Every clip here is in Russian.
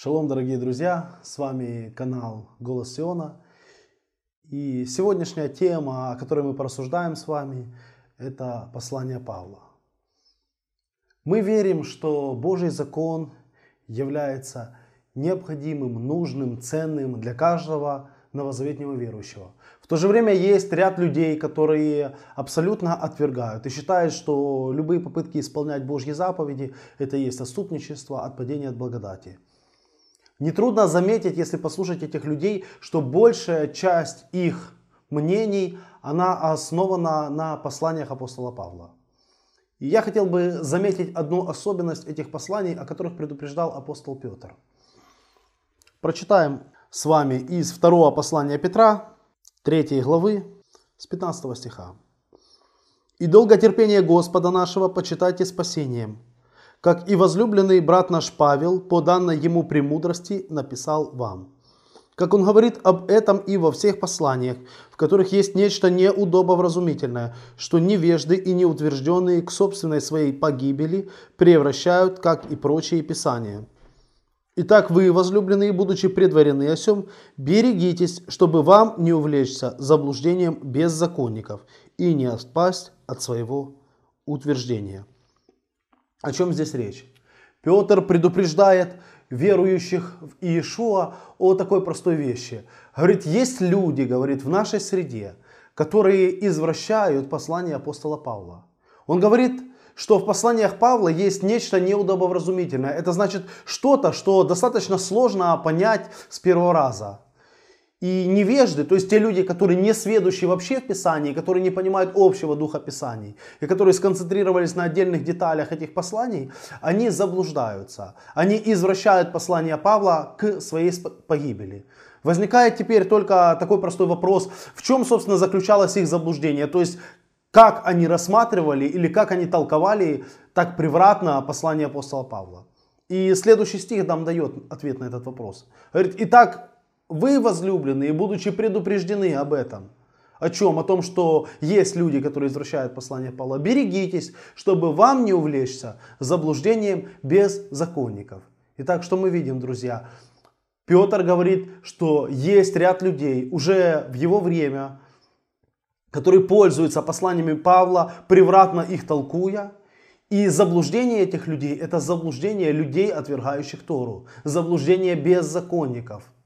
Шалом, дорогие друзья, с вами канал Голос Сиона. И сегодняшняя тема, о которой мы порассуждаем с вами, это послание Павла. Мы верим, что Божий закон является необходимым, нужным, ценным для каждого новозаветнего верующего. В то же время есть ряд людей, которые абсолютно отвергают и считают, что любые попытки исполнять Божьи заповеди – это и есть отступничество, отпадение от благодати – Нетрудно заметить, если послушать этих людей, что большая часть их мнений, она основана на посланиях апостола Павла. И я хотел бы заметить одну особенность этих посланий, о которых предупреждал апостол Петр. Прочитаем с вами из второго послания Петра, 3 главы, с 15 стиха. «И долготерпение Господа нашего почитайте спасением, как и возлюбленный брат наш Павел, по данной ему премудрости, написал вам. Как он говорит об этом и во всех посланиях, в которых есть нечто неудобовразумительное, что невежды и неутвержденные к собственной своей погибели превращают, как и прочие писания. Итак, вы, возлюбленные, будучи предварены о сем, берегитесь, чтобы вам не увлечься заблуждением беззаконников и не отпасть от своего утверждения. О чем здесь речь? Петр предупреждает верующих в Иешуа о такой простой вещи. Говорит, есть люди, говорит, в нашей среде, которые извращают послание апостола Павла. Он говорит, что в посланиях Павла есть нечто неудобовразумительное. Это значит что-то, что достаточно сложно понять с первого раза. И невежды, то есть те люди, которые не сведущие вообще в Писании, которые не понимают общего духа Писаний, и которые сконцентрировались на отдельных деталях этих посланий, они заблуждаются. Они извращают послание Павла к своей погибели. Возникает теперь только такой простой вопрос, в чем, собственно, заключалось их заблуждение. То есть, как они рассматривали или как они толковали так превратно послание апостола Павла. И следующий стих нам дает ответ на этот вопрос. Говорит, итак, вы, возлюбленные, будучи предупреждены об этом, о чем? О том, что есть люди, которые извращают послание Павла. Берегитесь, чтобы вам не увлечься заблуждением беззаконников. Итак, что мы видим, друзья? Петр говорит, что есть ряд людей уже в его время, которые пользуются посланиями Павла, превратно их толкуя. И заблуждение этих людей – это заблуждение людей, отвергающих Тору. Заблуждение беззаконников –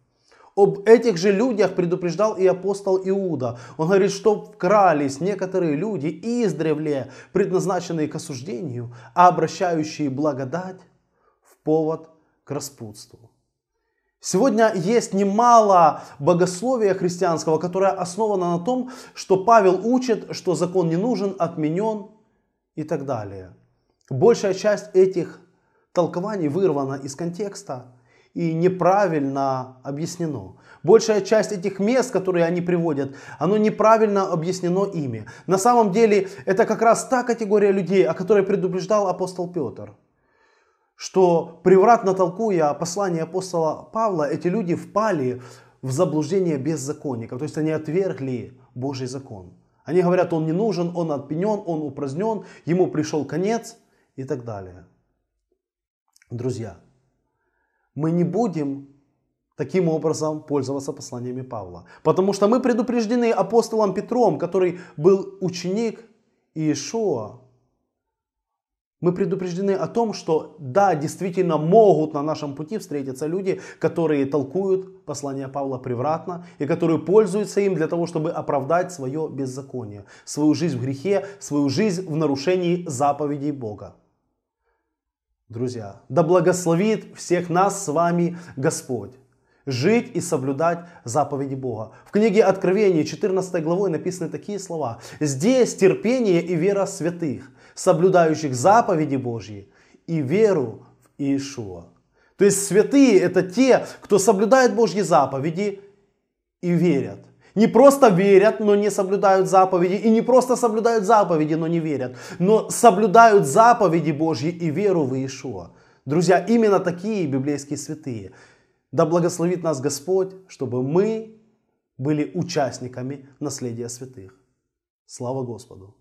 об этих же людях предупреждал и апостол Иуда. Он говорит, что вкрались некоторые люди издревле, предназначенные к осуждению, а обращающие благодать в повод к распутству. Сегодня есть немало богословия христианского, которое основано на том, что Павел учит, что закон не нужен, отменен и так далее. Большая часть этих толкований вырвана из контекста и неправильно объяснено. Большая часть этих мест, которые они приводят, оно неправильно объяснено ими. На самом деле это как раз та категория людей, о которой предупреждал апостол Петр. Что превратно толкуя послание апостола Павла, эти люди впали в заблуждение беззаконников. То есть они отвергли Божий закон. Они говорят, он не нужен, он отпенен, он упразднен, ему пришел конец и так далее. Друзья, мы не будем таким образом пользоваться посланиями Павла. Потому что мы предупреждены апостолом Петром, который был ученик Иешуа. Мы предупреждены о том, что да, действительно могут на нашем пути встретиться люди, которые толкуют послание Павла превратно и которые пользуются им для того, чтобы оправдать свое беззаконие, свою жизнь в грехе, свою жизнь в нарушении заповедей Бога. Друзья, да благословит всех нас с вами Господь жить и соблюдать заповеди Бога. В книге Откровения 14 главой написаны такие слова. Здесь терпение и вера святых, соблюдающих заповеди Божьи и веру в Иешуа. То есть святые это те, кто соблюдает Божьи заповеди и верят. Не просто верят, но не соблюдают заповеди. И не просто соблюдают заповеди, но не верят. Но соблюдают заповеди Божьи и веру в Иешуа. Друзья, именно такие библейские святые. Да благословит нас Господь, чтобы мы были участниками наследия святых. Слава Господу!